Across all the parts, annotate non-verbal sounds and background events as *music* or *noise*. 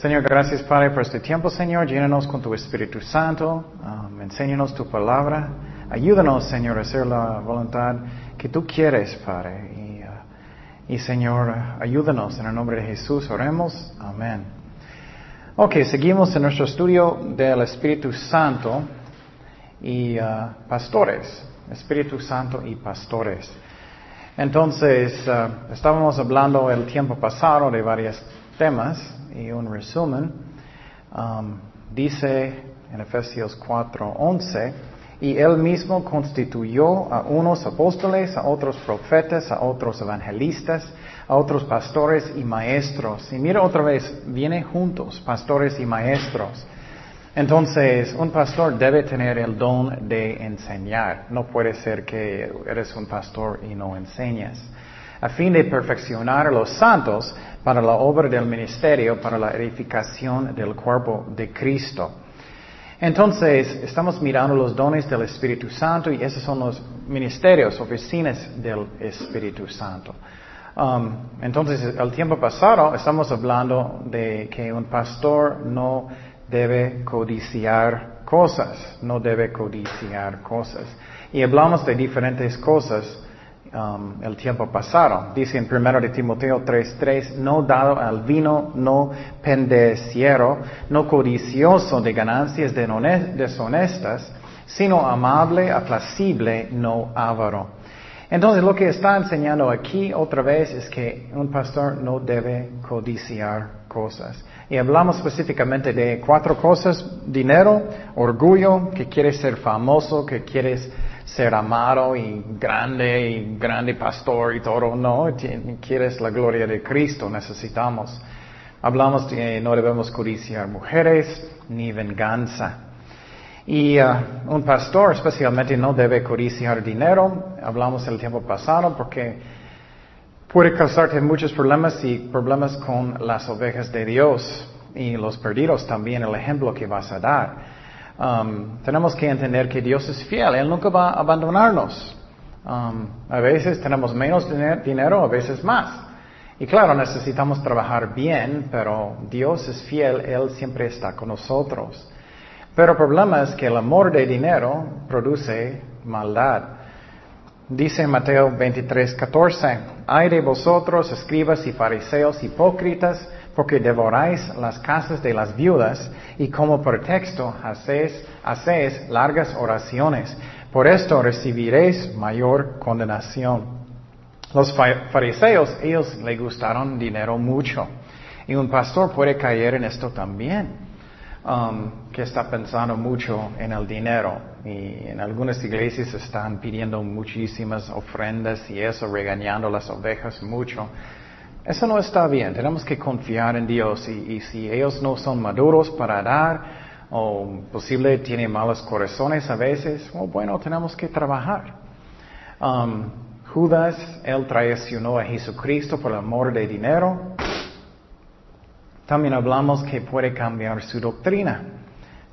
Señor, gracias Padre por este tiempo, Señor. Llénanos con tu Espíritu Santo. Um, enséñanos tu palabra. Ayúdanos, Señor, a hacer la voluntad que tú quieres, Padre. Y, uh, y Señor, ayúdanos en el nombre de Jesús. Oremos. Amén. Ok, seguimos en nuestro estudio del Espíritu Santo y uh, pastores. Espíritu Santo y pastores. Entonces, uh, estábamos hablando el tiempo pasado de varios temas y un resumen. Um, dice en Efesios 4:11, y él mismo constituyó a unos apóstoles, a otros profetas, a otros evangelistas, a otros pastores y maestros. Y mira otra vez, vienen juntos, pastores y maestros. Entonces, un pastor debe tener el don de enseñar. No puede ser que eres un pastor y no enseñas. A fin de perfeccionar a los santos para la obra del ministerio, para la edificación del cuerpo de Cristo. Entonces, estamos mirando los dones del Espíritu Santo y esos son los ministerios, oficinas del Espíritu Santo. Um, entonces, el tiempo pasado estamos hablando de que un pastor no debe codiciar cosas, no debe codiciar cosas. Y hablamos de diferentes cosas um, el tiempo pasado. Dice en 1 de Timoteo 3:3, no dado al vino, no pendeciero, no codicioso de ganancias deshonestas, sino amable, aplacible, no avaro. Entonces lo que está enseñando aquí otra vez es que un pastor no debe codiciar cosas. Y hablamos específicamente de cuatro cosas, dinero, orgullo, que quieres ser famoso, que quieres ser amado y grande y grande pastor y todo, no, quieres la gloria de Cristo, necesitamos. Hablamos que no debemos codiciar mujeres ni venganza. Y uh, un pastor especialmente no debe codiciar dinero, hablamos el tiempo pasado porque puede causarte muchos problemas y problemas con las ovejas de Dios y los perdidos también, el ejemplo que vas a dar. Um, tenemos que entender que Dios es fiel, Él nunca va a abandonarnos. Um, a veces tenemos menos dinero, a veces más. Y claro, necesitamos trabajar bien, pero Dios es fiel, Él siempre está con nosotros. Pero el problema es que el amor de dinero produce maldad. Dice Mateo 23, 14, hay de vosotros, escribas y fariseos hipócritas, porque devoráis las casas de las viudas y como pretexto hacéis, hacéis largas oraciones. Por esto recibiréis mayor condenación. Los fariseos, ellos le gustaron dinero mucho. Y un pastor puede caer en esto también. Um, que está pensando mucho en el dinero y en algunas iglesias están pidiendo muchísimas ofrendas y eso, regañando las ovejas mucho. Eso no está bien, tenemos que confiar en Dios y, si ellos no son maduros para dar o posible tienen malos corazones a veces, bueno, tenemos que trabajar. Um, Judas, él traicionó a Jesucristo por el amor de dinero. También hablamos que puede cambiar su doctrina.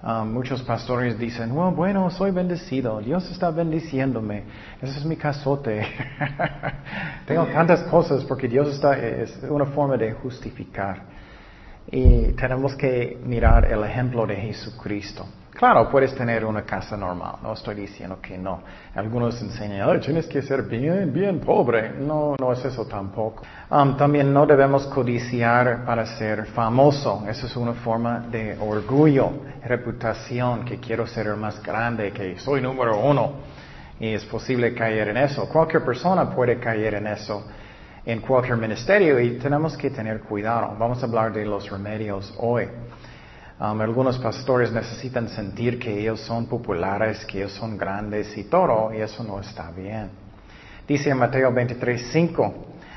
Um, muchos pastores dicen, bueno, soy bendecido, Dios está bendiciéndome, ese es mi casote. *laughs* Tengo tantas cosas porque Dios está, es una forma de justificar. Y tenemos que mirar el ejemplo de Jesucristo. Claro, puedes tener una casa normal, no estoy diciendo que no. Algunos enseñan, tienes que ser bien, bien pobre. No, no es eso tampoco. Um, también no debemos codiciar para ser famoso. Eso es una forma de orgullo, reputación, que quiero ser el más grande, que soy número uno. Y es posible caer en eso. Cualquier persona puede caer en eso en cualquier ministerio y tenemos que tener cuidado. Vamos a hablar de los remedios hoy. Um, algunos pastores necesitan sentir que ellos son populares, que ellos son grandes y todo, y eso no está bien. Dice en Mateo 23, 5,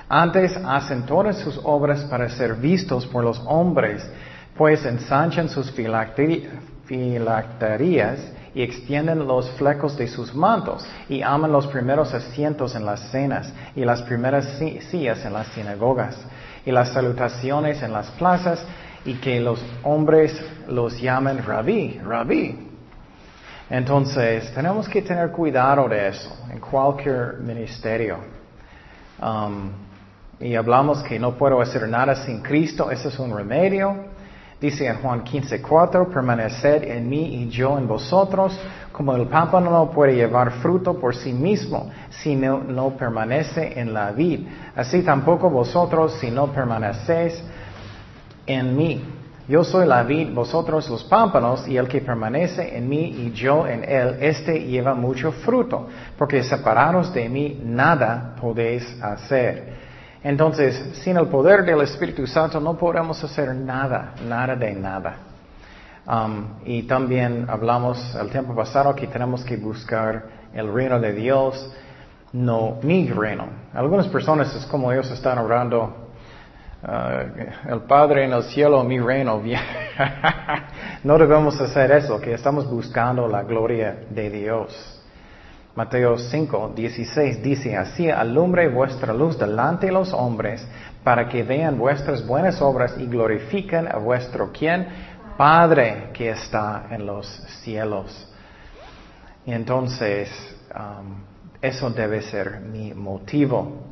antes hacen todas sus obras para ser vistos por los hombres, pues ensanchan sus filacterías y extienden los flecos de sus mantos y aman los primeros asientos en las cenas y las primeras sillas en las sinagogas y las salutaciones en las plazas y que los hombres los llamen rabí, rabí. Entonces, tenemos que tener cuidado de eso en cualquier ministerio. Um, y hablamos que no puedo hacer nada sin Cristo, ese es un remedio. Dice en Juan 15:4, permaneced en mí y yo en vosotros, como el pámpano no puede llevar fruto por sí mismo si no, no permanece en la vid, así tampoco vosotros si no permanecéis en mí. Yo soy la vid, vosotros los pámpanos, y el que permanece en mí y yo en él, este lleva mucho fruto, porque separados de mí nada podéis hacer. Entonces, sin el poder del Espíritu Santo no podemos hacer nada, nada de nada. Um, y también hablamos el tiempo pasado que tenemos que buscar el reino de Dios, no mi reino. Algunas personas es como ellos están orando, uh, el Padre en el cielo, mi reino. *laughs* no debemos hacer eso, que estamos buscando la gloria de Dios. Mateo 5, 16 dice, así alumbre vuestra luz delante de los hombres, para que vean vuestras buenas obras y glorifiquen a vuestro quien, Padre que está en los cielos. Y entonces, eso debe ser mi motivo.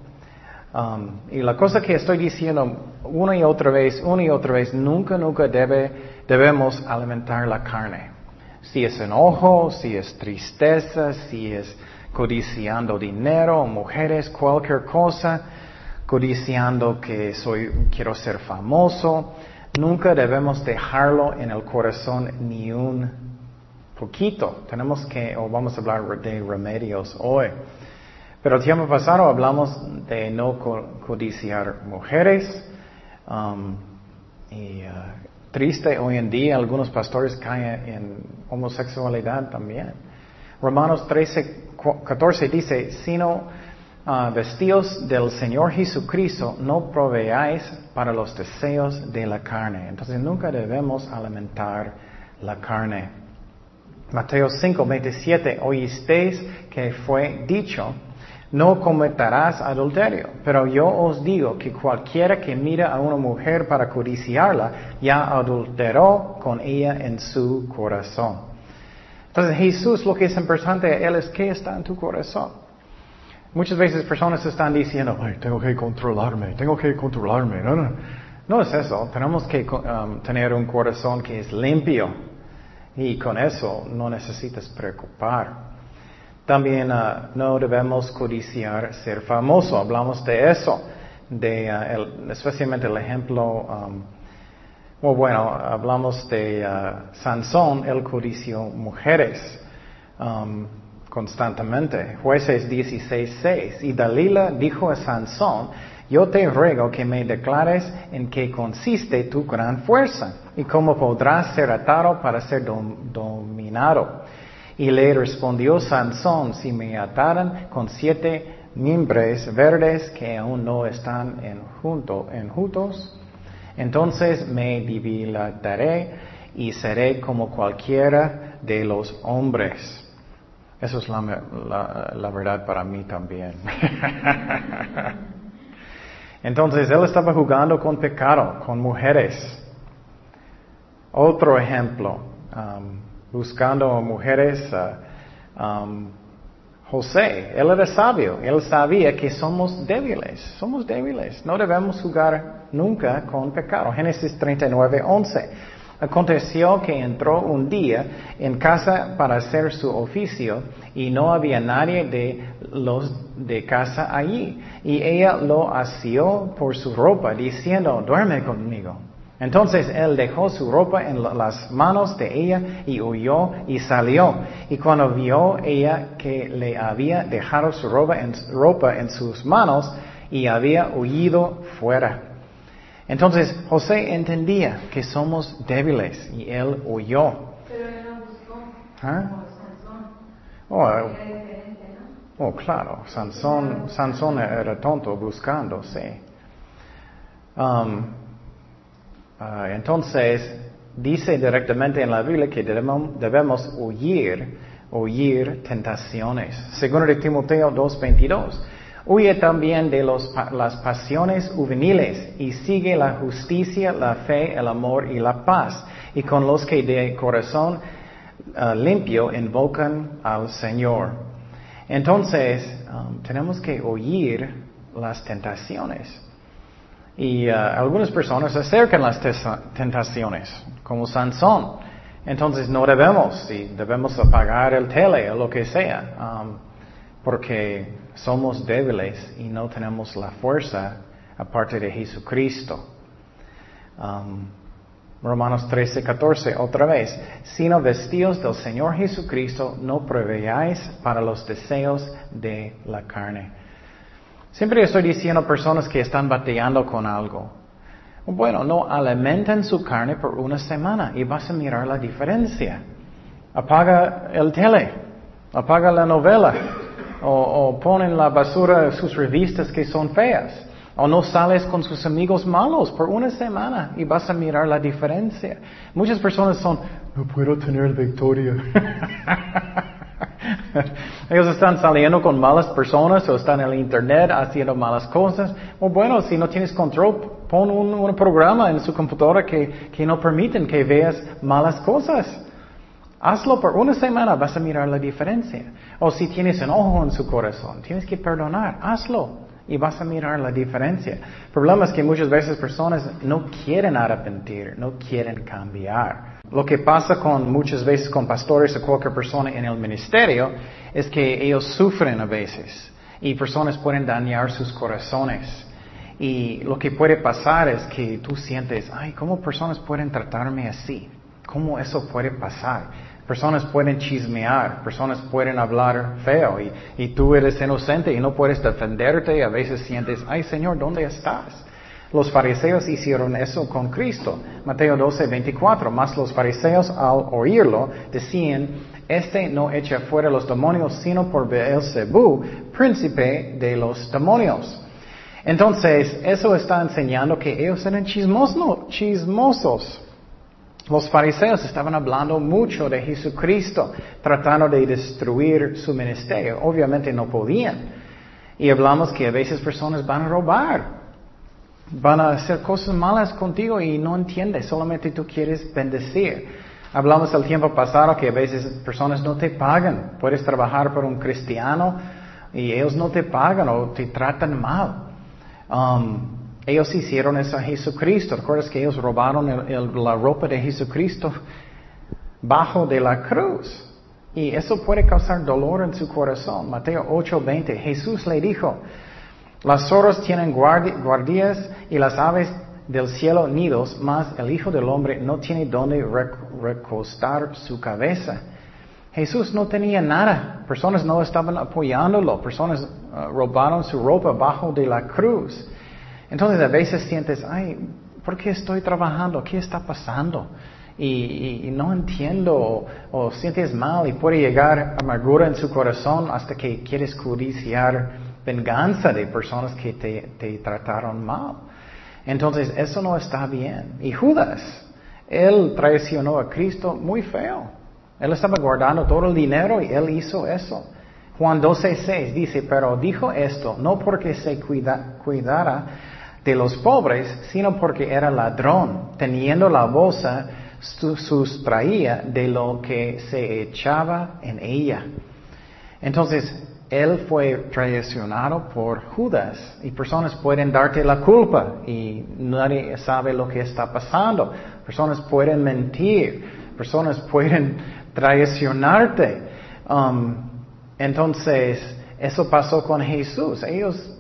Um, y la cosa que estoy diciendo una y otra vez, una y otra vez, nunca, nunca debe, debemos alimentar la carne. Si es enojo, si es tristeza, si es codiciando dinero, mujeres, cualquier cosa, codiciando que soy, quiero ser famoso, nunca debemos dejarlo en el corazón ni un poquito. Tenemos que, o vamos a hablar de remedios hoy. Pero el tiempo pasado hablamos de no codiciar mujeres, um, y uh, triste hoy en día, algunos pastores caen en homosexualidad también. Romanos 13, 14 dice, sino uh, vestidos del Señor Jesucristo, no proveáis para los deseos de la carne. Entonces nunca debemos alimentar la carne. Mateo 5, 27, oísteis que fue dicho, no cometerás adulterio. Pero yo os digo que cualquiera que mira a una mujer para codiciarla, ya adulteró con ella en su corazón. Entonces Jesús lo que es importante a Él es qué está en tu corazón. Muchas veces personas están diciendo, tengo que controlarme, tengo que controlarme. No, no, no es eso. Tenemos que um, tener un corazón que es limpio. Y con eso no necesitas preocupar. También uh, no debemos codiciar ser famoso. Hablamos de eso, de, uh, especialmente el ejemplo, um, bueno, hablamos de uh, Sansón, el codició mujeres um, constantemente. Jueces 16.6. Y Dalila dijo a Sansón, yo te ruego que me declares en qué consiste tu gran fuerza y cómo podrás ser atado para ser dominado. Y le respondió Sansón, si me ataran con siete mimbres verdes que aún no están en, junto, en juntos, entonces me dilataré y seré como cualquiera de los hombres. Eso es la, la verdad para mí también. *laughs* Entonces él estaba jugando con pecado, con mujeres. Otro ejemplo. Um, buscando mujeres. Uh, um, José, él era sabio, él sabía que somos débiles, somos débiles, no debemos jugar nunca con pecado. Génesis 39, 11. Aconteció que entró un día en casa para hacer su oficio y no había nadie de los de casa allí. Y ella lo asió por su ropa, diciendo, duerme conmigo. Entonces él dejó su ropa en las manos de ella y huyó y salió. Y cuando vio ella que le había dejado su ropa en, ropa en sus manos y había huido fuera. Entonces José entendía que somos débiles y él huyó. Pero él no buscó. ¿Ah? Oh, oh, oh, claro, Sansón, Sansón era tonto buscando, sí. Um, Ah, entonces, dice directamente en la Biblia que debemos, debemos huir, huir tentaciones. Segundo de Timoteo 2.22. Huye también de los, las pasiones juveniles y sigue la justicia, la fe, el amor y la paz. Y con los que de corazón ah, limpio invocan al Señor. Entonces, um, tenemos que oír las tentaciones. Y uh, algunas personas acercan las tentaciones, como Sansón. Entonces no debemos, y debemos apagar el tele o lo que sea, um, porque somos débiles y no tenemos la fuerza aparte de Jesucristo. Um, Romanos 13, 14, otra vez, sino vestidos del Señor Jesucristo, no proveáis para los deseos de la carne. Siempre estoy diciendo personas que están batallando con algo. Bueno, no alimenten su carne por una semana y vas a mirar la diferencia. Apaga el tele, apaga la novela o, o ponen la basura sus revistas que son feas. O no sales con sus amigos malos por una semana y vas a mirar la diferencia. Muchas personas son, no puedo tener victoria. *laughs* Ellos están saliendo con malas personas o están en el internet haciendo malas cosas. O bueno, si no tienes control, pon un, programa en su computadora que, que no permiten que veas malas cosas. Hazlo por una semana, vas a mirar la diferencia. O si tienes enojo en su corazón, tienes que perdonar, hazlo y vas a mirar la diferencia. El problema es que muchas veces personas no quieren arrepentir, no quieren cambiar. Lo que pasa con muchas veces con pastores o cualquier persona en el ministerio es que ellos sufren a veces y personas pueden dañar sus corazones. Y lo que puede pasar es que tú sientes, ay, ¿cómo personas pueden tratarme así? ¿Cómo eso puede pasar? Personas pueden chismear, personas pueden hablar feo y, tú eres inocente y no puedes defenderte y a veces sientes, ay Señor, ¿dónde estás? Los fariseos hicieron eso con Cristo. Mateo 12, 24. Mas los fariseos al oírlo decían, este no echa fuera los demonios sino por Beelzebú, príncipe de los demonios. Entonces, eso está enseñando que ellos eran chismosos. Los fariseos estaban hablando mucho de Jesucristo, tratando de destruir su ministerio. Obviamente no podían. Y hablamos que a veces personas van a robar, van a hacer cosas malas contigo y no entiendes, solamente tú quieres bendecir. Hablamos el tiempo pasado que a veces personas no te pagan. Puedes trabajar por un cristiano y ellos no te pagan o te tratan mal. Um, ellos hicieron eso a Jesucristo. ¿Recuerdas que ellos robaron la ropa de Jesucristo bajo de la cruz? Y eso puede causar dolor en su corazón. Mateo 8:20. Jesús le dijo, las zorras tienen guardias y las aves del cielo nidos, mas el Hijo del Hombre no tiene donde recostar su cabeza. Jesús no tenía nada, personas no estaban apoyándolo, personas uh, robaron su ropa bajo de la cruz. Entonces a veces sientes, ay, ¿por qué estoy trabajando? ¿Qué está pasando? Y, no entiendo o, sientes mal y puede llegar amargura en su corazón hasta que quieres codiciar venganza de personas que te, trataron mal. Entonces eso no está bien. Y Judas, él traicionó a Cristo muy feo. Él estaba guardando todo el dinero y él hizo eso. Juan 12:6 dice, pero dijo esto no porque se cuida, cuidara de los pobres, sino porque era ladrón, teniendo la bolsa sustraía de lo que se echaba en ella. Entonces, él fue traicionado por Judas y personas pueden darte la culpa y nadie sabe lo que está pasando. Personas pueden mentir, personas pueden traicionarte. Um, entonces, eso pasó con Jesús. Ellos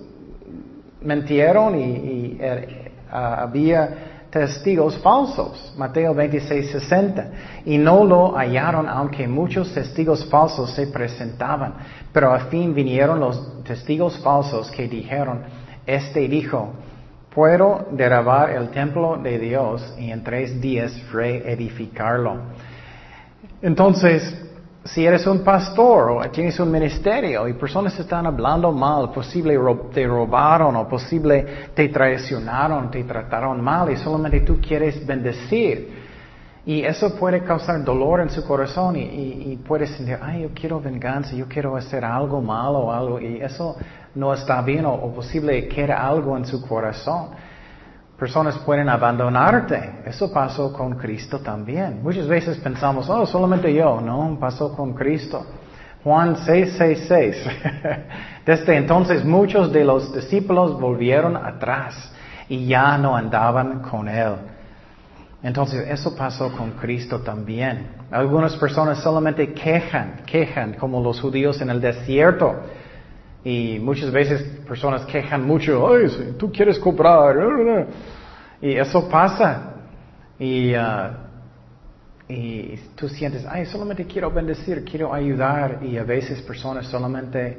mentieron y, er, había testigos falsos. Mateo 26, 60. Y no lo hallaron aunque muchos testigos falsos se presentaban. Pero a fin vinieron los testigos falsos que dijeron, este dijo, puedo derribar el templo de Dios y en tres días reedificarlo. Entonces, si eres un pastor o tienes un ministerio y personas están hablando mal, posible te robaron o posible te traicionaron, te trataron mal y solamente tú quieres bendecir. Y eso puede causar dolor en su corazón y, puedes sentir, ay, yo quiero venganza, yo quiero hacer algo malo o algo y eso no está bien o, o posible queda algo en su corazón. Personas pueden abandonarte. Eso pasó con Cristo también. Muchas veces pensamos, oh, solamente yo. No, pasó con Cristo. Juan 6:66. *laughs* Desde entonces muchos de los discípulos volvieron atrás y ya no andaban con Él. Entonces, eso pasó con Cristo también. Algunas personas solamente quejan, quejan, como los judíos en el desierto. Y muchas veces personas quejan mucho, ay, si tú quieres cobrar. Y eso pasa. Y, uh, y tú sientes, ay, solamente quiero bendecir, quiero ayudar. Y a veces personas solamente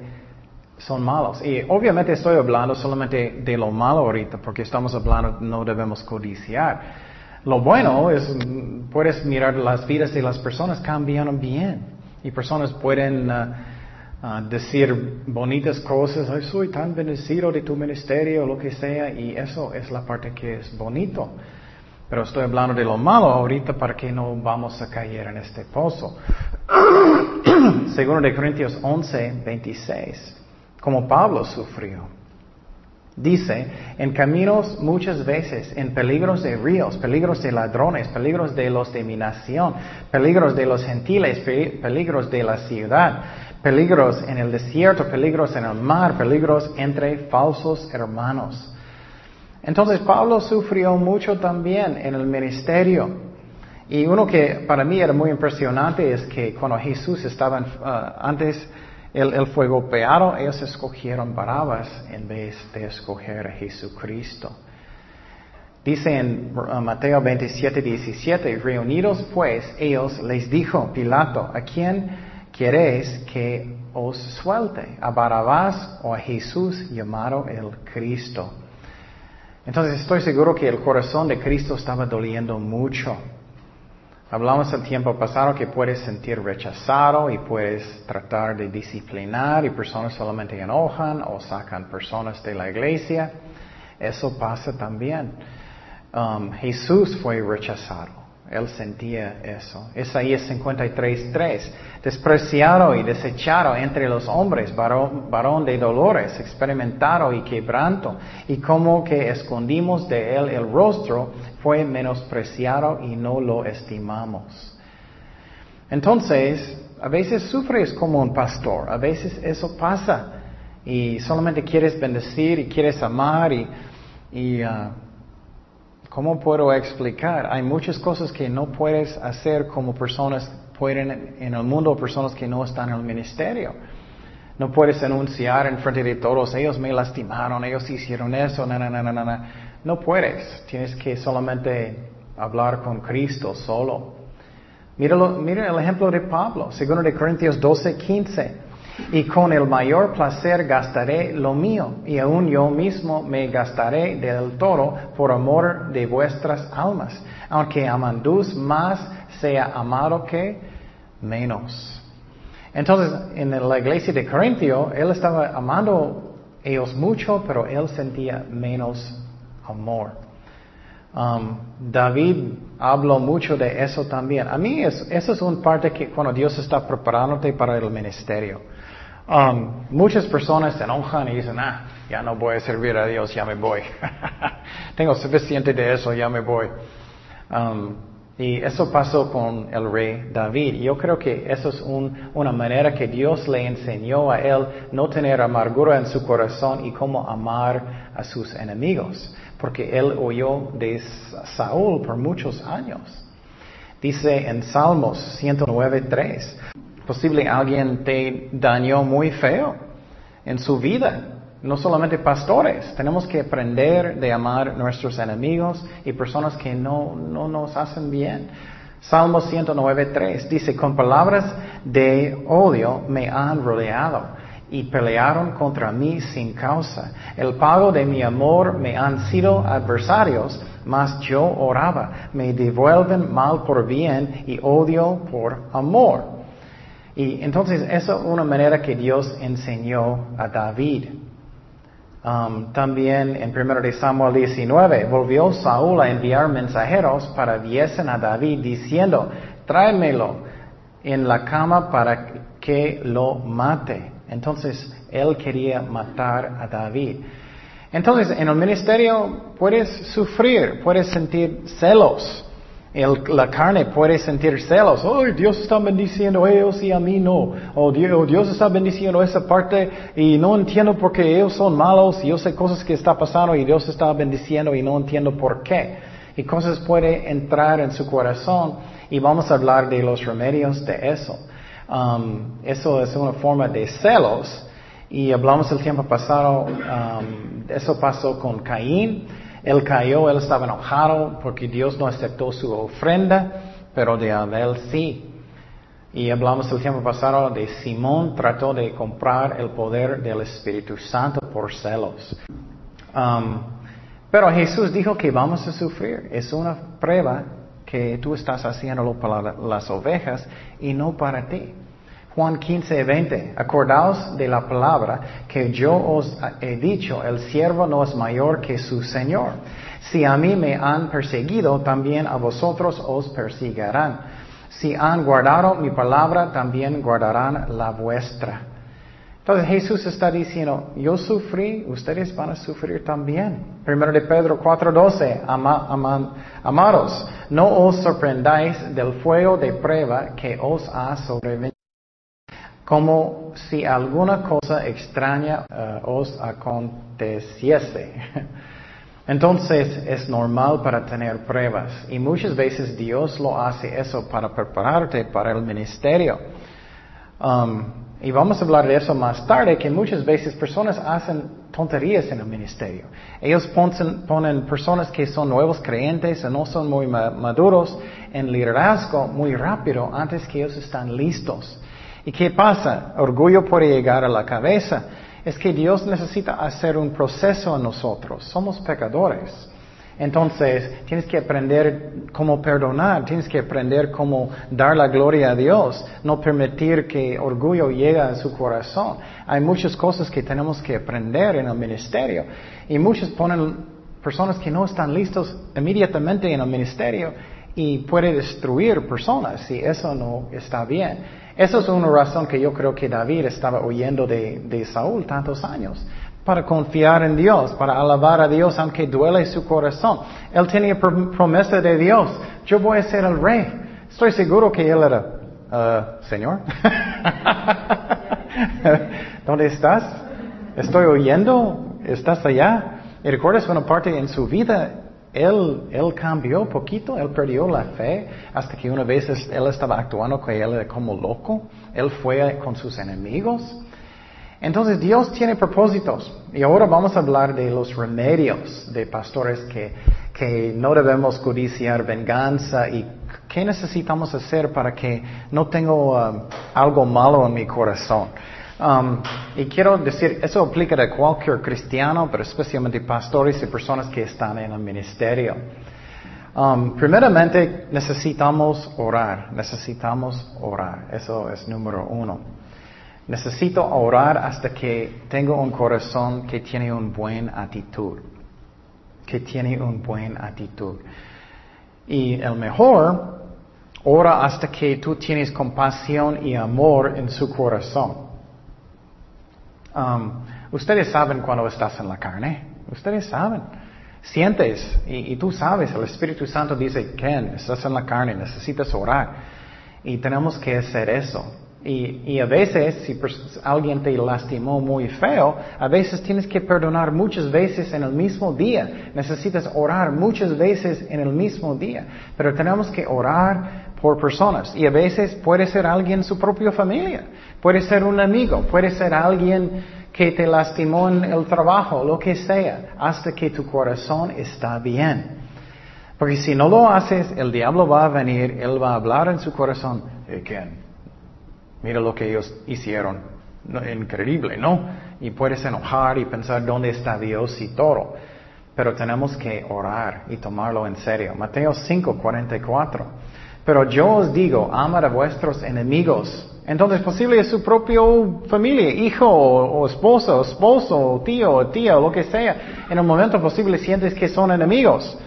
son malos. Y obviamente estoy hablando solamente de lo malo ahorita, porque estamos hablando, no debemos codiciar. Lo bueno es, puedes mirar las vidas de las personas cambian bien. Y personas pueden uh, decir bonitas cosas, ay, soy tan bendecido de tu ministerio, lo que sea, y eso es la parte que es bonito. Pero estoy hablando de lo malo ahorita para que no vamos a caer en este pozo. *coughs* Segundo de Corintios 11, 26. Como Pablo sufrió. Dice, en caminos muchas veces, en peligros de ríos, peligros de ladrones, peligros de los de mi nación, peligros de los gentiles, peligros de la ciudad, peligros en el desierto, peligros en el mar, peligros entre falsos hermanos. Entonces Pablo sufrió mucho también en el ministerio. Y uno que para mí era muy impresionante es que cuando Jesús estaba uh, antes el, fue golpeado, ellos escogieron Barabas en vez de escoger a Jesucristo. Dice en uh, Mateo 27, 17, reunidos pues, ellos les dijo Pilato, ¿a quién queréis que os suelte? ¿A Barabás o a Jesús llamado el Cristo? Entonces estoy seguro que el corazón de Cristo estaba doliendo mucho. Hablamos el tiempo pasado que puedes sentir rechazado y puedes tratar de disciplinar y personas solamente enojan o sacan personas de la iglesia. Eso pasa también. Um, Jesús fue rechazado. Él sentía eso. Isaías 53.3. Despreciado y desechado entre los hombres, varón, varón, de dolores, experimentado y quebranto, y como que escondimos de él el rostro, fue menospreciado y no lo estimamos. Entonces, a veces sufres como un pastor, a veces eso pasa, y solamente quieres bendecir y quieres amar y, uh, ¿Cómo puedo explicar? Hay muchas cosas que no puedes hacer como personas pueden en el mundo, personas que no están en el ministerio. No puedes anunciar en frente de todos, ellos me lastimaron, ellos hicieron eso, na, na, na, na. No puedes, tienes que solamente hablar con Cristo solo. Míralo, mira el ejemplo de Pablo, segundo de Corintios 12, 15 y con el mayor placer gastaré lo mío, y aún yo mismo me gastaré del todo por amor de vuestras almas, aunque amandus más sea amado que menos. Entonces, en la iglesia de Corintio, él estaba amando ellos mucho, pero él sentía menos amor. Um, David habló mucho de eso también. A mí eso es una parte que cuando Dios está preparándote para el ministerio. Um, muchas personas se enojan y dicen, ah, ya no voy a servir a Dios, ya me voy. *laughs* Tengo suficiente de eso, ya me voy. Um, y eso pasó con el rey David. Yo creo que eso es una manera que Dios le enseñó a él no tener amargura en su corazón y cómo amar a sus enemigos. Porque él oyó de Saúl por muchos años. Dice en Salmos 109.3, Posible alguien te dañó muy feo en su vida. No solamente pastores, tenemos que aprender de amar nuestros enemigos y personas que no, no nos hacen bien. Salmo 109.3 dice, con palabras de odio me han rodeado y pelearon contra mí sin causa. El pago de mi amor me han sido adversarios, mas yo oraba. Me devuelven mal por bien y odio por amor. Y entonces eso es una manera que Dios enseñó a David. Um, también en 1 de Samuel 19, volvió Saúl a enviar mensajeros para viesen a David diciendo, tráemelo en la cama para que lo mate. Entonces él quería matar a David. Entonces en el ministerio puedes sufrir, puedes sentir celos, El- la carne puede sentir celos. Oh, Dios está bendiciendo a ellos y a mí no. O Dios, o Dios está bendiciendo esa parte y no entiendo por qué ellos son malos y yo sé cosas que está pasando y Dios está bendiciendo y no entiendo por qué. Y cosas pueden entrar en su corazón y vamos a hablar de los remedios de eso. Um, eso es una forma de celos y hablamos el tiempo pasado, um, eso pasó con Caín. Él cayó, él estaba enojado porque Dios no aceptó su ofrenda, pero de Abel sí. Y hablamos el tiempo pasado de Simón trató de comprar el poder del Espíritu Santo por celos. Um, pero Jesús dijo que vamos a sufrir. Es una prueba que tú estás haciéndolo para las ovejas y no para ti. Juan 15, 20. Acordaos de la palabra que yo os he dicho, el siervo no es mayor que su Señor. Si a mí me han perseguido, también a vosotros os perseguirán. Si han guardado mi palabra, también guardarán la vuestra. Entonces Jesús está diciendo, yo sufrí, ustedes van a sufrir también. Primero de Pedro 4:12, ama, no os sorprendáis del fuego de prueba que os ha sobrevenido como si alguna cosa extraña eh, os aconteciese. *laughs* Entonces es normal para tener pruebas y muchas veces Dios lo hace eso para prepararte para el ministerio. Um, y vamos a hablar de eso más tarde, que muchas veces personas hacen tonterías en el ministerio. Ellos ponen, personas que son nuevos creyentes o no son muy ma- maduros en liderazgo muy rápido antes que ellos están listos. ¿Y qué pasa? Orgullo puede llegar a la cabeza. Es que Dios necesita hacer un proceso en nosotros. Somos pecadores. Entonces, tienes que aprender cómo perdonar, tienes que aprender cómo dar la gloria a Dios, no permitir que orgullo llegue a su corazón. Hay muchas cosas que tenemos que aprender en el ministerio y muchos ponen personas que no están listos inmediatamente en el ministerio y puede destruir personas y eso no está bien. Esa es una razón que yo creo que David estaba huyendo de, Saúl tantos años para confiar en Dios, para alabar a Dios aunque duele su corazón. Él tenía prom- promesa de Dios, yo voy a ser el rey. Estoy seguro que él era, "Uh, Señor, *laughs* ¿dónde estás? Estoy oyendo, estás allá. Y recuerdas una parte en su vida, él, él cambió poquito, él perdió la fe, hasta que una vez él estaba actuando que él como loco, él fue con sus enemigos. Entonces Dios tiene propósitos y ahora vamos a hablar de los remedios de pastores que, que no debemos codiciar venganza y qué necesitamos hacer para que no tenga um, algo malo en mi corazón. Um, y quiero decir, eso aplica a cualquier cristiano, pero especialmente pastores y personas que están en el ministerio. Um, primeramente necesitamos orar, necesitamos orar, eso es número uno. Necesito orar hasta que tengo un corazón que tiene una buena actitud. Que tiene una buena actitud. Y el mejor, ora hasta que tú tienes compasión y amor en su corazón. Um, ustedes saben cuando estás en la carne. Ustedes saben. Sientes y, tú sabes, el Espíritu Santo dice, Ken, estás en la carne, necesitas orar. Y tenemos que hacer eso. Y, y a veces, si alguien te lastimó muy feo, a veces tienes que perdonar muchas veces en el mismo día. Necesitas orar muchas veces en el mismo día. Pero tenemos que orar por personas. Y a veces puede ser alguien en su propia familia. Puede ser un amigo. Puede ser alguien que te lastimó en el trabajo, lo que sea, hasta que tu corazón está bien. Porque si no lo haces, el diablo va a venir, él va a hablar en su corazón. "Eh, Ken, mira lo que ellos hicieron. Increíble, ¿no? Y puedes enojar y pensar dónde está Dios y todo. Pero tenemos que orar y tomarlo en serio. Mateo 5, 44. Pero yo os digo, amad a vuestros enemigos. Entonces, posible es su propia familia, hijo o, esposo, o esposo, o tío o tía, o lo que sea. En un momento posible sientes que son enemigos.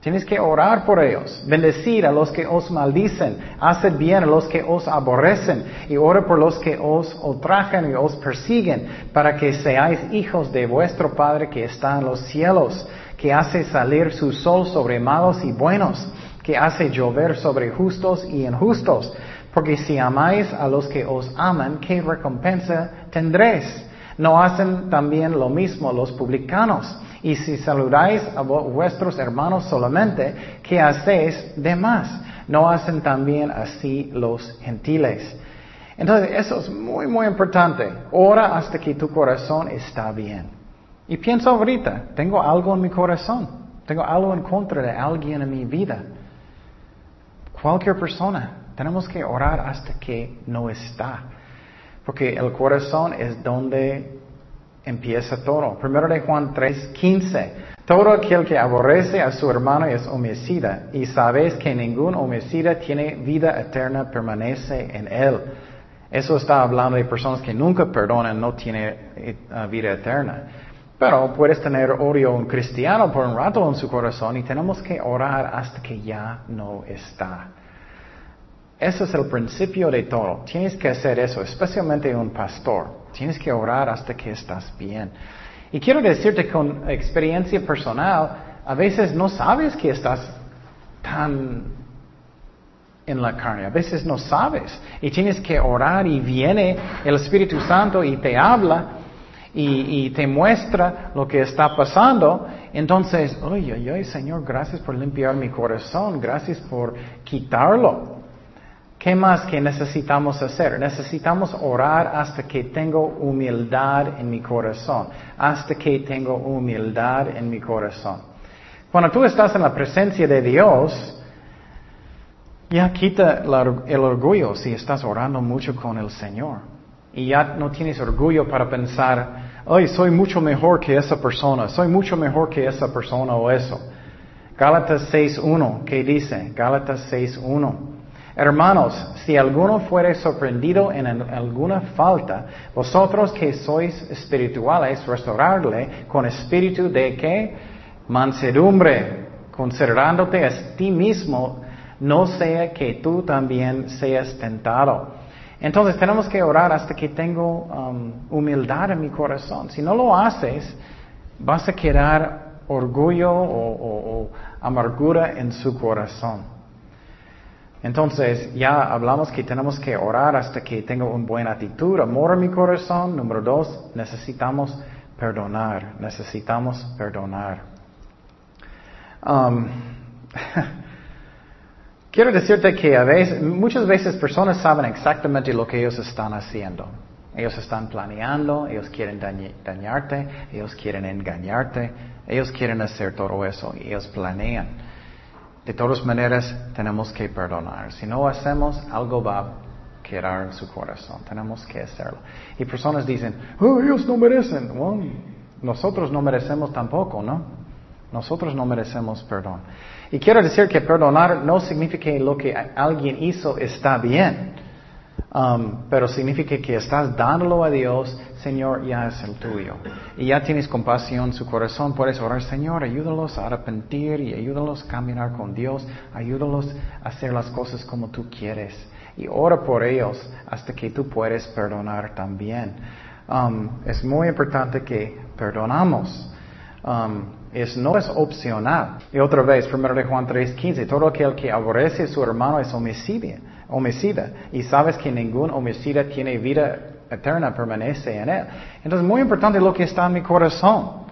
Tienes que orar por ellos, bendecir a los que os maldicen, hacer bien a los que os aborrecen y ora por los que os ultrajan y os persiguen, para que seáis hijos de vuestro Padre que está en los cielos, que hace salir su sol sobre malos y buenos, que hace llover sobre justos y injustos. Porque si amáis a los que os aman, ¿qué recompensa tendréis? ¿No hacen también lo mismo los publicanos? Y si saludáis a vuestros hermanos solamente, ¿qué hacéis de más? ¿No hacen también así los gentiles? Entonces, eso es muy, muy importante. Ora hasta que tu corazón está bien. Y pienso ahorita, tengo algo en mi corazón, tengo algo en contra de alguien en mi vida. Cualquier persona, tenemos que orar hasta que no está. Porque el corazón es donde empieza todo. Primero de Juan 3, 15. Todo aquel que aborrece a su hermano es homicida, y sabes que ningún homicida tiene vida eterna, permanece en él. Eso está hablando de personas que nunca perdonan, no tienen eh, vida eterna. Pero puedes tener odio un cristiano por un rato en su corazón y tenemos que orar hasta que ya no está. Ese es el principio de todo. Tienes que hacer eso, especialmente un pastor. Tienes que orar hasta que estás bien. Y quiero decirte con experiencia personal, a veces no sabes que estás tan en la carne, a veces no sabes. Y tienes que orar y viene el Espíritu Santo y te habla y, te muestra lo que está pasando, entonces, oye, oye, Señor, gracias por limpiar mi corazón, gracias por quitarlo. ¿Qué más que necesitamos hacer? Necesitamos orar hasta que tengo humildad en mi corazón, hasta que tengo humildad en mi corazón. Cuando tú estás en la presencia de Dios, ya quita el orgullo si estás orando mucho con el Señor. Y ya no tienes orgullo para pensar, ay, soy mucho mejor que esa persona, soy mucho mejor que esa persona o eso. Gálatas 6.1, ¿qué dice? Gálatas 6.1. Hermanos, si alguno fuere sorprendido en alguna falta, vosotros que sois espirituales, restaurarle con espíritu de qué? Mansedumbre, considerándote a ti mismo, no sea que tú también seas tentado. Entonces tenemos que orar hasta que tengo um, humildad en mi corazón. Si no lo haces, vas a quedar orgullo o, amargura en su corazón. Entonces ya hablamos que tenemos que orar hasta que tengo una buena actitud, amor en mi corazón. Número dos, necesitamos perdonar, necesitamos perdonar. Um, *laughs* Quiero decirte que muchas veces personas saben exactamente lo que ellos están haciendo. Ellos están planeando, ellos quieren dañarte, ellos quieren engañarte, ellos quieren hacer todo eso ellos planean. De todas maneras, tenemos que perdonar. Si no hacemos, algo va a quedar en su corazón. Tenemos que hacerlo. Y personas dicen, oh, ellos no merecen. nosotros no merecemos tampoco, ¿no? Nosotros no merecemos perdón. Y quiero decir que perdonar no significa que lo que alguien hizo está bien, um, pero significa que estás dándolo a Dios, Señor, ya es el tuyo. Y ya tienes compasión en su corazón, puedes orar, Señor, ayúdalos a arrepentir y ayúdalos a caminar con Dios, ayúdalos a hacer las cosas como tú quieres. Y ora por ellos hasta que tú puedes perdonar también. Um, es muy importante que perdonamos. Um, es, no es opcional. Y otra vez, 1 de Juan 3:15, todo aquel que aborrece a su hermano es homicida, homicida. Y sabes que ningún homicida tiene vida eterna, permanece en él. Entonces, muy importante lo que está en mi corazón.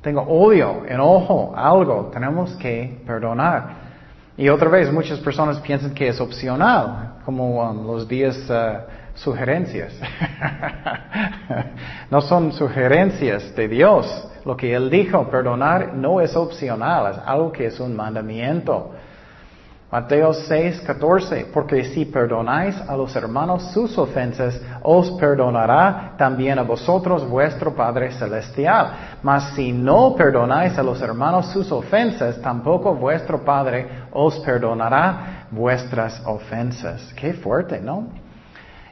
Tengo odio, enojo, algo. Tenemos que perdonar. Y otra vez, muchas personas piensan que es opcional, como um, los días uh, sugerencias. *laughs* no son sugerencias de Dios. Lo que Él dijo, perdonar no es opcional, es algo que es un mandamiento. Mateo 6, 14, porque si perdonáis a los hermanos sus ofensas, os perdonará también a vosotros vuestro Padre Celestial. Mas si no perdonáis a los hermanos sus ofensas, tampoco vuestro Padre os perdonará vuestras ofensas. Qué fuerte, ¿no?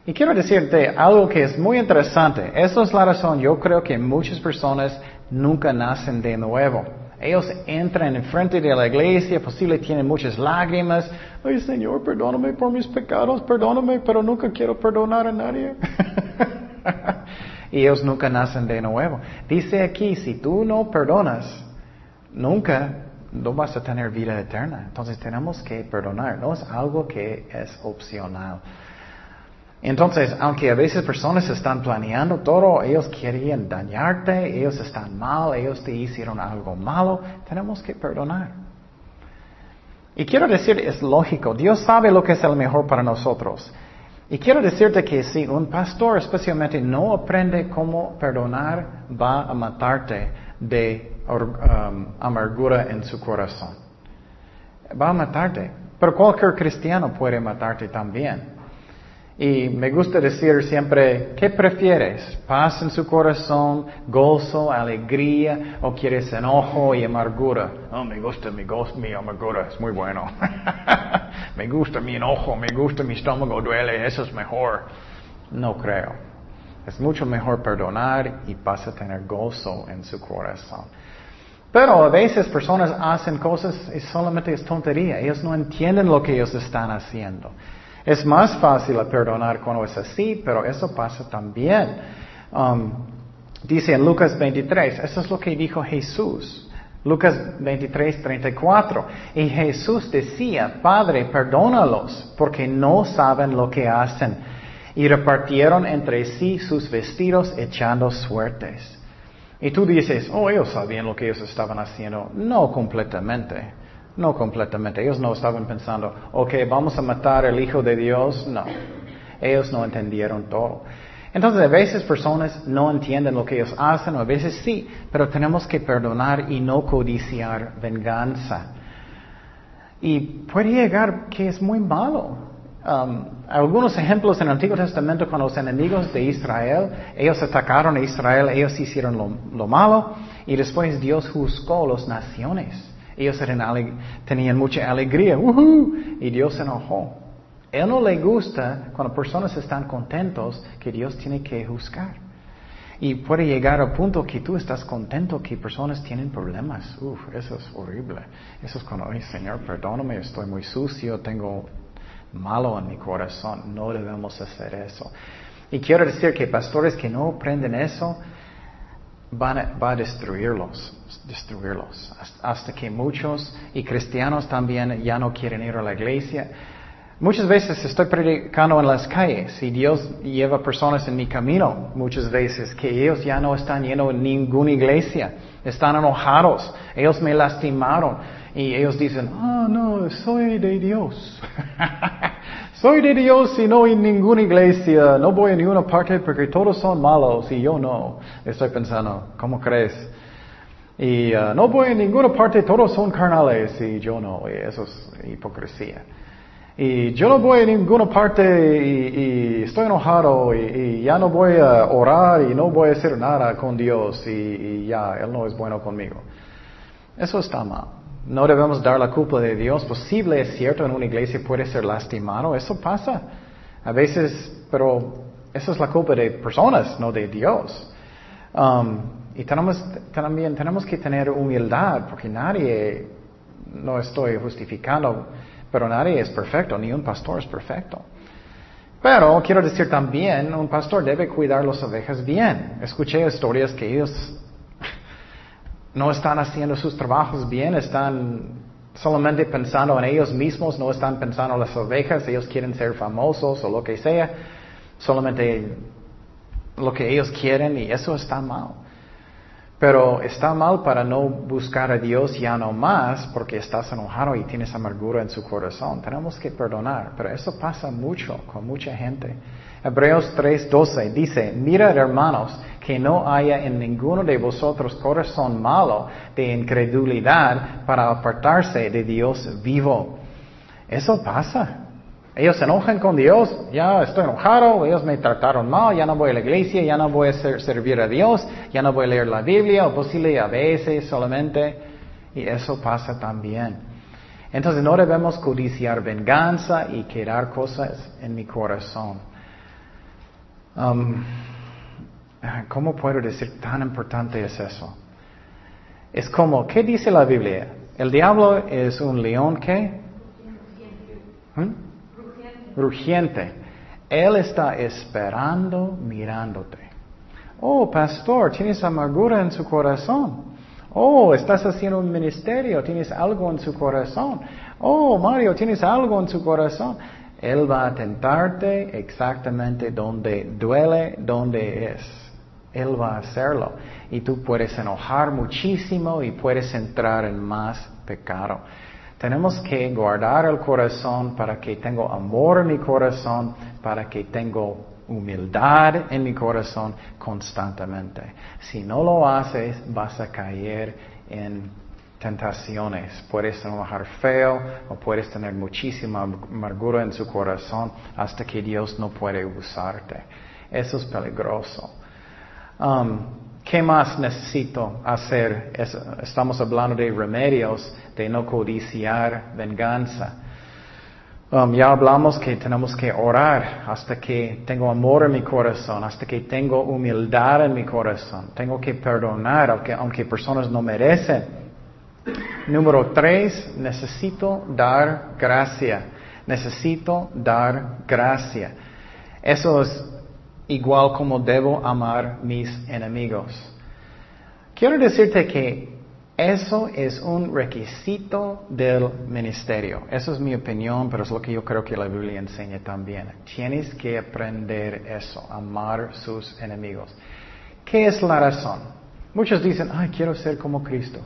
Y quiero decirte algo que es muy interesante. Esa es la razón, yo creo que muchas personas nunca nacen de nuevo. Ellos entran en frente de la iglesia, posible tienen muchas lágrimas. Ay Señor, perdóname por mis pecados, perdóname, pero nunca quiero perdonar a nadie. *laughs* y ellos nunca nacen de nuevo. Dice aquí, si tú no perdonas, nunca no vas a tener vida eterna. Entonces tenemos que perdonar. No es algo que es opcional. Entonces, aunque a veces personas están planeando todo, ellos querían dañarte, ellos están mal, ellos te hicieron algo malo, tenemos que perdonar. Y quiero decir, es lógico, Dios sabe lo que es el mejor para nosotros. Y quiero decirte que si un pastor especialmente no aprende cómo perdonar, va a matarte de um, amargura en su corazón. Va a matarte. Pero cualquier cristiano puede matarte también. Y me gusta decir siempre, ¿qué prefieres? ¿Paz en su corazón, gozo, alegría o quieres enojo y amargura? Oh, me gusta mi, gozo, mi amargura, es muy bueno. *laughs* me gusta mi enojo, me gusta mi estómago duele, eso es mejor. No creo. Es mucho mejor perdonar y vas a tener gozo en su corazón. Pero a veces personas hacen cosas y solamente es tontería. Ellos no entienden lo que ellos están haciendo. Es más fácil perdonar cuando es así, pero eso pasa también. Um, dice en Lucas 23, eso es lo que dijo Jesús. Lucas 23, 34. Y Jesús decía, Padre, perdónalos, porque no saben lo que hacen. Y repartieron entre sí sus vestidos echando suertes. Y tú dices, oh, ellos sabían lo que ellos estaban haciendo. No completamente. No completamente. Ellos no estaban pensando, ok, vamos a matar al Hijo de Dios. No. Ellos no entendieron todo. Entonces, a veces personas no entienden lo que ellos hacen, o a veces sí, pero tenemos que perdonar y no codiciar venganza. Y puede llegar que es muy malo. Um, algunos ejemplos en el Antiguo Testamento con los enemigos de Israel, ellos atacaron a Israel, ellos hicieron lo, lo malo y después Dios juzgó las naciones. Ellos tenían mucha alegría, y Dios se enojó. Él no le gusta cuando personas están contentos que Dios tiene que juzgar. Y puede llegar al punto que tú estás contento que personas tienen problemas. Uf, eso es horrible. Eso es cuando, ay Señor, perdóname, estoy muy sucio, tengo malo en mi corazón. No debemos hacer eso. Y quiero decir que pastores que no aprenden eso, van a, va a destruirlos, destruirlos, hasta que muchos y cristianos también ya no quieren ir a la iglesia. Muchas veces estoy predicando en las calles y Dios lleva personas en mi camino, muchas veces, que ellos ya no están yendo en ninguna iglesia, están enojados, ellos me lastimaron y ellos dicen, ah, no, soy de Dios. *laughs* soy de Dios y no en ninguna iglesia, no voy a ninguna parte porque todos son malos y yo no. Estoy pensando, ¿cómo crees? Y uh, no voy a ninguna parte, todos son carnales y yo no, y eso es hipocresía. Y yo no voy a ninguna parte y, estoy enojado y, ya no voy a orar y no voy a hacer nada con Dios y, y ya, Él no es bueno conmigo. Eso está mal. No debemos dar la culpa de Dios. Posible es cierto, en una iglesia puede ser lastimado. Eso pasa. A veces, pero eso es la culpa de personas, no de Dios. Um, y tenemos, también tenemos que tener humildad, porque nadie, no estoy justificando, pero nadie es perfecto, ni un pastor es perfecto. Pero quiero decir también, un pastor debe cuidar las ovejas bien. Escuché historias que ellos no están haciendo sus trabajos bien, están solamente pensando en ellos mismos, no están pensando en las ovejas, ellos quieren ser famosos o lo que sea, solamente lo que ellos quieren y eso está mal. Pero está mal para no buscar a Dios ya no más porque estás enojado y tienes amargura en su corazón. Tenemos que perdonar, pero eso pasa mucho con mucha gente. Hebreos 3:12 dice, mirad hermanos, que no haya en ninguno de vosotros corazón malo de incredulidad para apartarse de Dios vivo. Eso pasa. Ellos se enojan con Dios, ya estoy enojado, ellos me trataron mal, ya no voy a la iglesia, ya no voy a servir a Dios, ya no voy a leer la Biblia, o posible a veces solamente. Y eso pasa también. Entonces no debemos codiciar venganza y quedar cosas en mi corazón. Um, ¿Cómo puedo decir tan importante es eso? Es como, ¿qué dice la Biblia? El diablo es un león que... ¿Mm? Rugiente. Él está esperando mirándote. Oh, pastor, tienes amargura en su corazón. Oh, estás haciendo un ministerio, tienes algo en su corazón. Oh, Mario, tienes algo en su corazón. Él va a tentarte exactamente donde duele, donde es. Él va a hacerlo. Y tú puedes enojar muchísimo y puedes entrar en más pecado. Tenemos que guardar el corazón para que tenga amor en mi corazón, para que tenga humildad en mi corazón constantemente. Si no lo haces, vas a caer en tentaciones. Puedes trabajar feo o puedes tener muchísima amargura en su corazón hasta que Dios no puede usarte. Eso es peligroso. Um, ¿Qué más necesito hacer? estamos hablando de remedios, de no codiciar venganza. Um, ya hablamos que tenemos que orar hasta que tengo amor en mi corazón, hasta que tengo humildad en mi corazón. Tengo que perdonar, aunque, aunque personas no merecen. Número tres, necesito dar gracia. Necesito dar gracia. Eso es igual como debo amar mis enemigos. Quiero decirte que eso es un requisito del ministerio. Eso es mi opinión, pero es lo que yo creo que la Biblia enseña también. Tienes que aprender eso, amar sus enemigos. ¿Qué es la razón? Muchos dicen, ay, quiero ser como Cristo.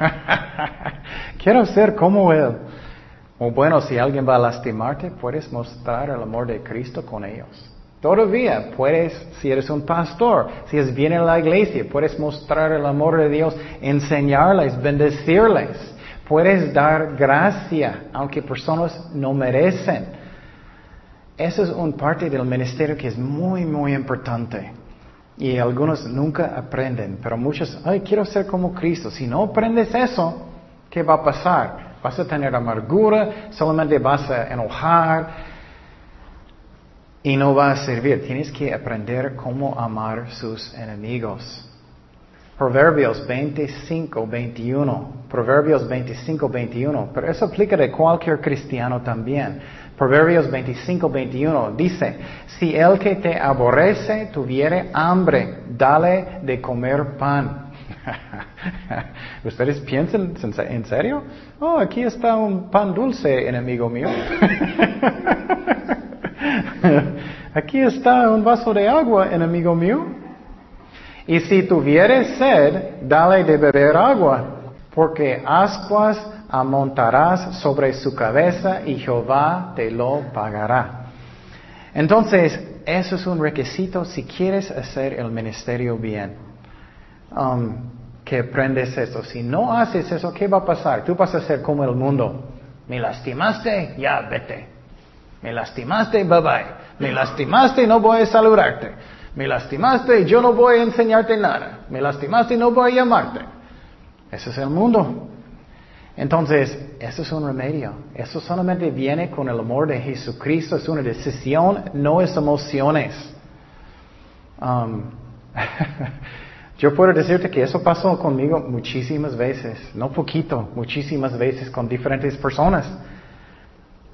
*laughs* quiero ser como Él. O bueno, si alguien va a lastimarte, puedes mostrar el amor de Cristo con ellos. Todavía puedes, si eres un pastor, si es bien en la iglesia, puedes mostrar el amor de Dios, enseñarles, bendecirles. Puedes dar gracia, aunque personas no merecen. Eso es un parte del ministerio que es muy, muy importante. Y algunos nunca aprenden, pero muchos, ay, quiero ser como Cristo. Si no aprendes eso, ¿qué va a pasar? Vas a tener amargura, solamente vas a enojar, y no va a servir. Tienes que aprender cómo amar sus enemigos. Proverbios 25, 21. Proverbios 25, 21. Pero eso aplica de cualquier cristiano también. Proverbios 25, 21 dice, si el que te aborrece tuviere hambre, dale de comer pan. *laughs* ¿Ustedes piensan en serio? Oh, aquí está un pan dulce, enemigo mío. *laughs* Aquí está un vaso de agua, enemigo mío. Y si tuvieres sed, dale de beber agua, porque ascuas amontarás sobre su cabeza y Jehová te lo pagará. Entonces, eso es un requisito si quieres hacer el ministerio bien. Um, que aprendes eso. Si no haces eso, ¿qué va a pasar? Tú vas a ser como el mundo. Me lastimaste, ya vete. Me lastimaste, bye bye. Me lastimaste, no voy a saludarte. Me lastimaste, yo no voy a enseñarte nada. Me lastimaste, no voy a llamarte. Ese es el mundo. Entonces, eso es un remedio. Eso solamente viene con el amor de Jesucristo. Es una decisión, no es emociones. Um, *laughs* yo puedo decirte que eso pasó conmigo muchísimas veces, no poquito, muchísimas veces con diferentes personas.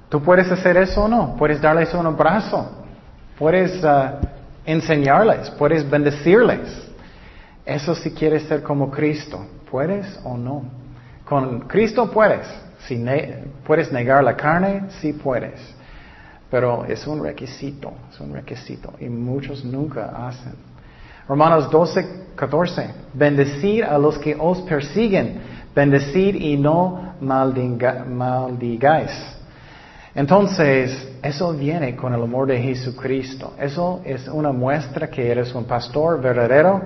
¿Tú puedes hacer eso o no? Puedes darles un abrazo. Puedes uh, enseñarles. Puedes bendecirles. Eso si quieres ser como Cristo. ¿Puedes o no? Con Cristo puedes. Si puedes negar la carne, sí puedes. Pero es un requisito, es un requisito. Y muchos nunca hacen. Romanos 12, 14. Bendecir a los que os persiguen. Bendecir y no maldigáis. Entonces, eso viene con el amor de Jesucristo. Eso es una muestra que eres un pastor verdadero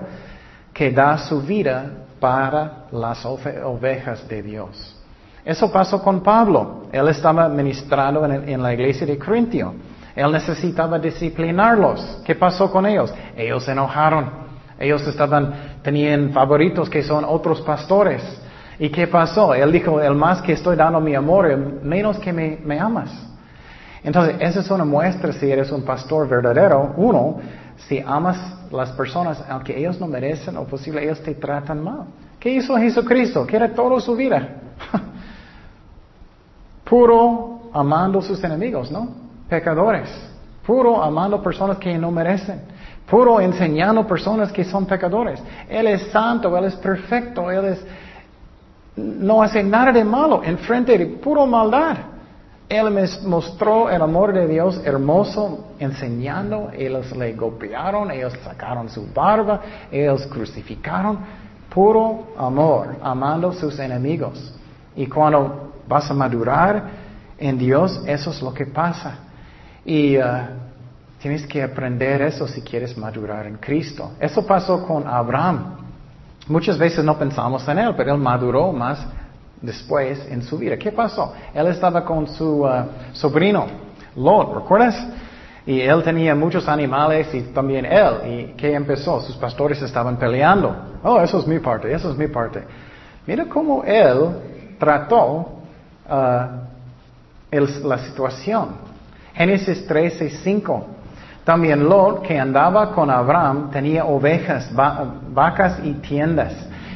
que da su vida para las ovejas de Dios. Eso pasó con Pablo. Él estaba ministrando en, la iglesia de Corintio. Él necesitaba disciplinarlos. ¿Qué pasó con ellos? Ellos se enojaron. Ellos estaban, tenían favoritos que son otros pastores. ¿Y qué pasó? Él dijo, el más que estoy dando mi amor, menos que me, amas. Entonces, esa es una muestra si eres un pastor verdadero. Uno, si amas las personas, aunque ellos no merecen o posible ellos te tratan mal. ¿Qué hizo Jesucristo? Que era toda su vida. *laughs* Puro amando sus enemigos, ¿no? Pecadores. Puro amando personas que no merecen. Puro enseñando personas que son pecadores. Él es santo, Él es perfecto, Él es no hace nada de malo, enfrente de puro maldad. Él me mostró el amor de Dios hermoso enseñando, ellos le golpearon, ellos sacaron su barba, ellos crucificaron, puro amor, amando sus enemigos. Y cuando vas a madurar en Dios, eso es lo que pasa. Y uh, tienes que aprender eso si quieres madurar en Cristo. Eso pasó con Abraham. Muchas veces no pensamos en él, pero él maduró más después en su vida. ¿Qué pasó? Él estaba con su uh, sobrino, Lot, ¿recuerdas? Y él tenía muchos animales y también él. ¿Y qué empezó? Sus pastores estaban peleando. Oh, eso es mi parte, eso es mi parte. Mira cómo él trató uh, la situación. Génesis 13, 5. También Lot, que andaba con Abraham, tenía ovejas, vacas y tiendas,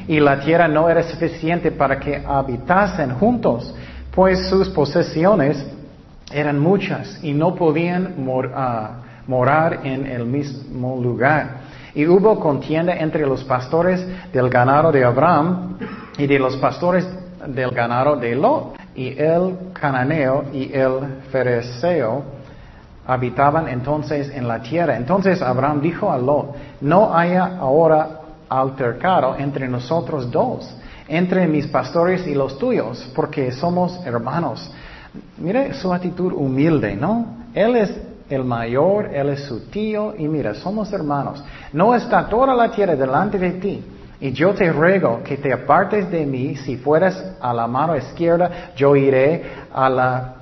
y la tierra no era suficiente para que habitasen juntos, pues sus posesiones eran muchas y no podían ah, morar en el mismo lugar. Y hubo contienda entre los pastores del ganado de Abraham y de los pastores del ganado de Lot. Y el cananeo y el fereceo habitaban entonces en la tierra. Entonces Abraham dijo a Lot, no haya ahora altercado entre nosotros dos, entre mis pastores y los tuyos, porque somos hermanos. Mire su actitud humilde, ¿no? Él es el mayor, él es su tío, y mira, somos hermanos. No está toda la tierra delante de ti. Y yo te ruego que te apartes de mí, si fueras a la mano izquierda, yo iré a la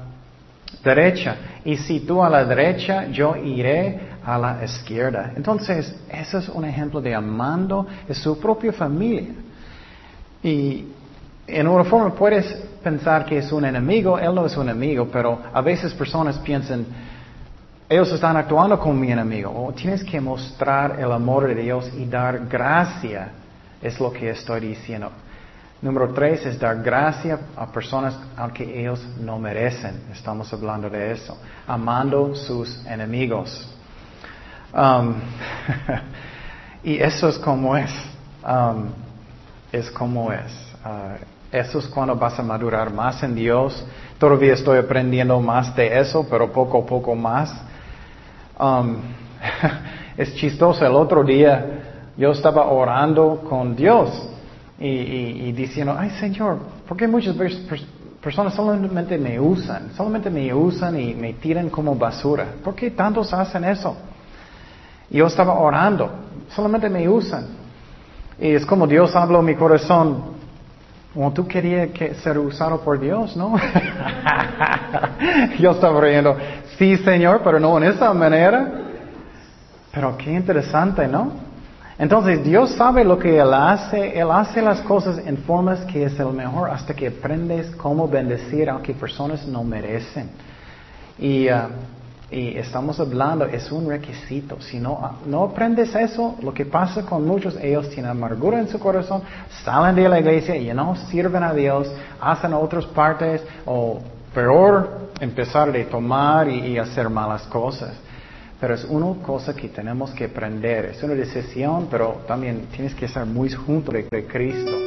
derecha. Y si tú a la derecha, yo iré a la izquierda. Entonces, ese es un ejemplo de amando a su propia familia. Y en una forma puedes pensar que es un enemigo, él no es un enemigo, pero a veces personas piensan, ellos están actuando como mi enemigo. O tienes que mostrar el amor de Dios y dar gracia, es lo que estoy diciendo. Número tres es dar gracia a personas aunque ellos no merecen. Estamos hablando de eso. Amando sus enemigos. Um, *laughs* y eso es como es. Um, es como es. Uh, eso es cuando vas a madurar más en Dios. Todavía estoy aprendiendo más de eso, pero poco a poco más. Um, *laughs* es chistoso. El otro día yo estaba orando con Dios y, diciendo, ay Señor, ¿por qué muchas personas solamente me usan? Solamente me usan y me tiran como basura. ¿Por qué tantos hacen eso? Yo estaba orando, solamente me usan. Y es como Dios habló en mi corazón. Como tú querías ser usado por Dios, ¿no? *laughs* yo estaba riendo, sí Señor, pero no en esa manera. Pero qué interesante, ¿no? Entonces Dios sabe lo que Él hace, Él hace las cosas en formas que es el mejor hasta que aprendes cómo bendecir aunque personas no merecen. Y, uh, y estamos hablando, es un requisito. Si no, no aprendes eso, lo que pasa con muchos, ellos tienen amargura en su corazón, salen de la iglesia y no sirven a Dios, hacen otras partes o peor, empezar a tomar y hacer malas cosas. Pero es una cosa que tenemos que aprender. Es una decisión, pero también tienes que estar muy junto de Cristo.